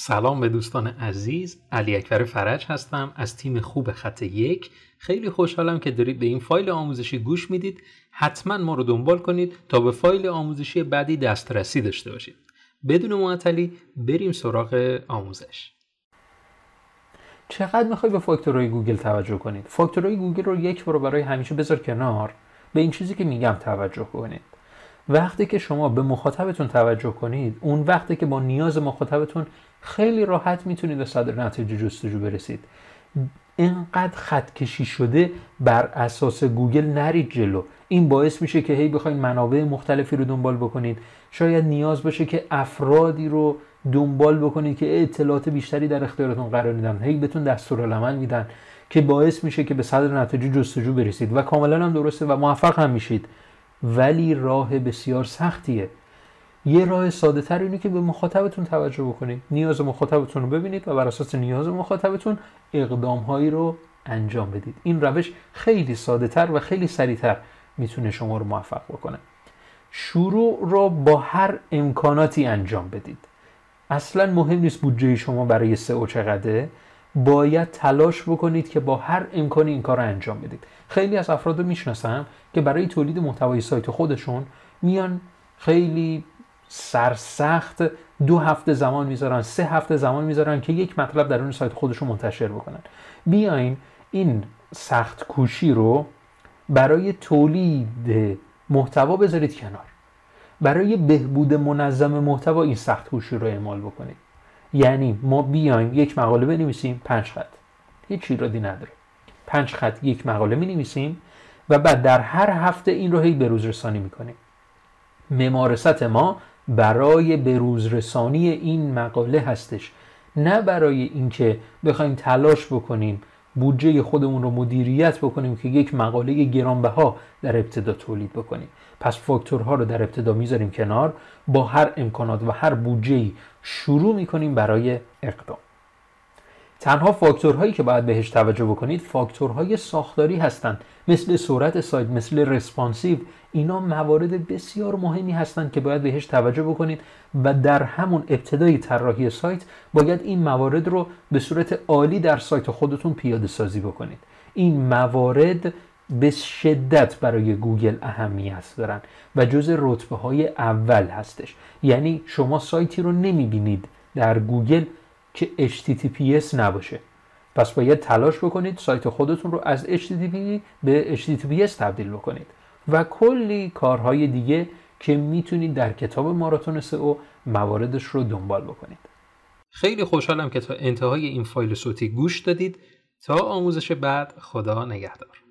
سلام به دوستان عزیز علی اکبر فرج هستم از تیم وب خط یک. خیلی خوشحالم که دارید به این فایل آموزشی گوش می‌دید. حتما ما رو دنبال کنید تا به فایل آموزشی بعدی دسترسی داشته باشید. بدون معطلی بریم سراغ آموزش. چقدر می‌خوای به فاکتورهای گوگل توجه کنید؟ فاکتورهای گوگل رو یک بار برای همیشه بذار کنار. به این چیزی که میگم توجه کنید. وقتی که شما به مخاطبتون توجه کنید اون وقتی که با نیاز مخاطبتون خیلی راحت می‌تونید به صدر نتیجه جستجو برسید. اینقدر خط کشی شده بر اساس گوگل نرید جلو. این باعث میشه که هی بخواید منابع مختلفی رو دنبال بکنید. شاید نیاز باشه که افرادی رو دنبال بکنید که اطلاعات بیشتری در اختیارتون قرار میدن. هی بهتون دستورالعمل میدن که باعث میشه که به صدر نتیجه جستجو برسید. و کاملا هم درسته و موفق هم میشید. ولی راه بسیار سختیه. یه راه ساده تر اینه که به مخاطبتون توجه بکنید. نیاز مخاطبتون رو ببینید و بر اساس نیاز مخاطبتون اقدام هایی رو انجام بدید. این روش خیلی ساده تر و خیلی سریعتر می‌تونه شما رو موفق بکنه. شروع رو با هر امکاناتی انجام بدید. اصلا مهم نیست بودجه شما برای سئو چقدره. باید تلاش بکنید که با هر امکانی این کار رو انجام بدید. خیلی از افراد رو می‌شناسم که برای تولید محتوای سایت خودشون میان خیلی سرسخت دو هفته زمان می‌ذارن سه هفته زمان می‌ذارن که یک مطلب در اون سایت خودشون منتشر بکنن. بیاین این سخت کوشی رو برای تولید محتوا بذارید کنار. برای بهبود منظم محتوا این سخت کوشی رو اعمال بکنید. یعنی ما بیایم یک مقاله بنویسیم پنج خط. هیچ ایرادی نداره. پنج خط یک مقاله می نویسیم و بعد در هر هفته این رو هی روز رسانی می‌کنیم. ممارست ما برای بروز رسانی این مقاله هستش. نه برای اینکه بخوایم تلاش بکنیم بودجه خودمون رو مدیریت بکنیم که یک مقاله گرانبها در ابتدا تولید بکنیم. پس فاکتورها رو در ابتدا می‌ذاریم کنار با هر امکانات و هر بودجه شروع می‌کنیم برای اقدام. تنها فاکتورهایی که باید بهش توجه بکنید فاکتورهای ساختاری هستند. مثل سرعت سایت مثل رسپانسیو. اینا موارد بسیار مهمی هستند که باید بهش توجه بکنید و در همون ابتدای طراحی سایت باید این موارد رو به صورت عالی در سایت خودتون پیاده سازی بکنید. این موارد به شدت برای گوگل اهمیت دارن. و جز رتبه های اول هستش. یعنی شما سایتی رو نمی‌بینید در گوگل که HTTPS نباشه. پس باید تلاش بکنید سایت خودتون رو از HTTP به HTTPS تبدیل بکنید. و کلی کارهای دیگه که می‌تونید در کتاب ماراتون سئو مواردش رو دنبال بکنید. خیلی خوشحالم که تا انتهای این فایل صوتی گوش دادید. تا آموزش بعد خدا نگهدار.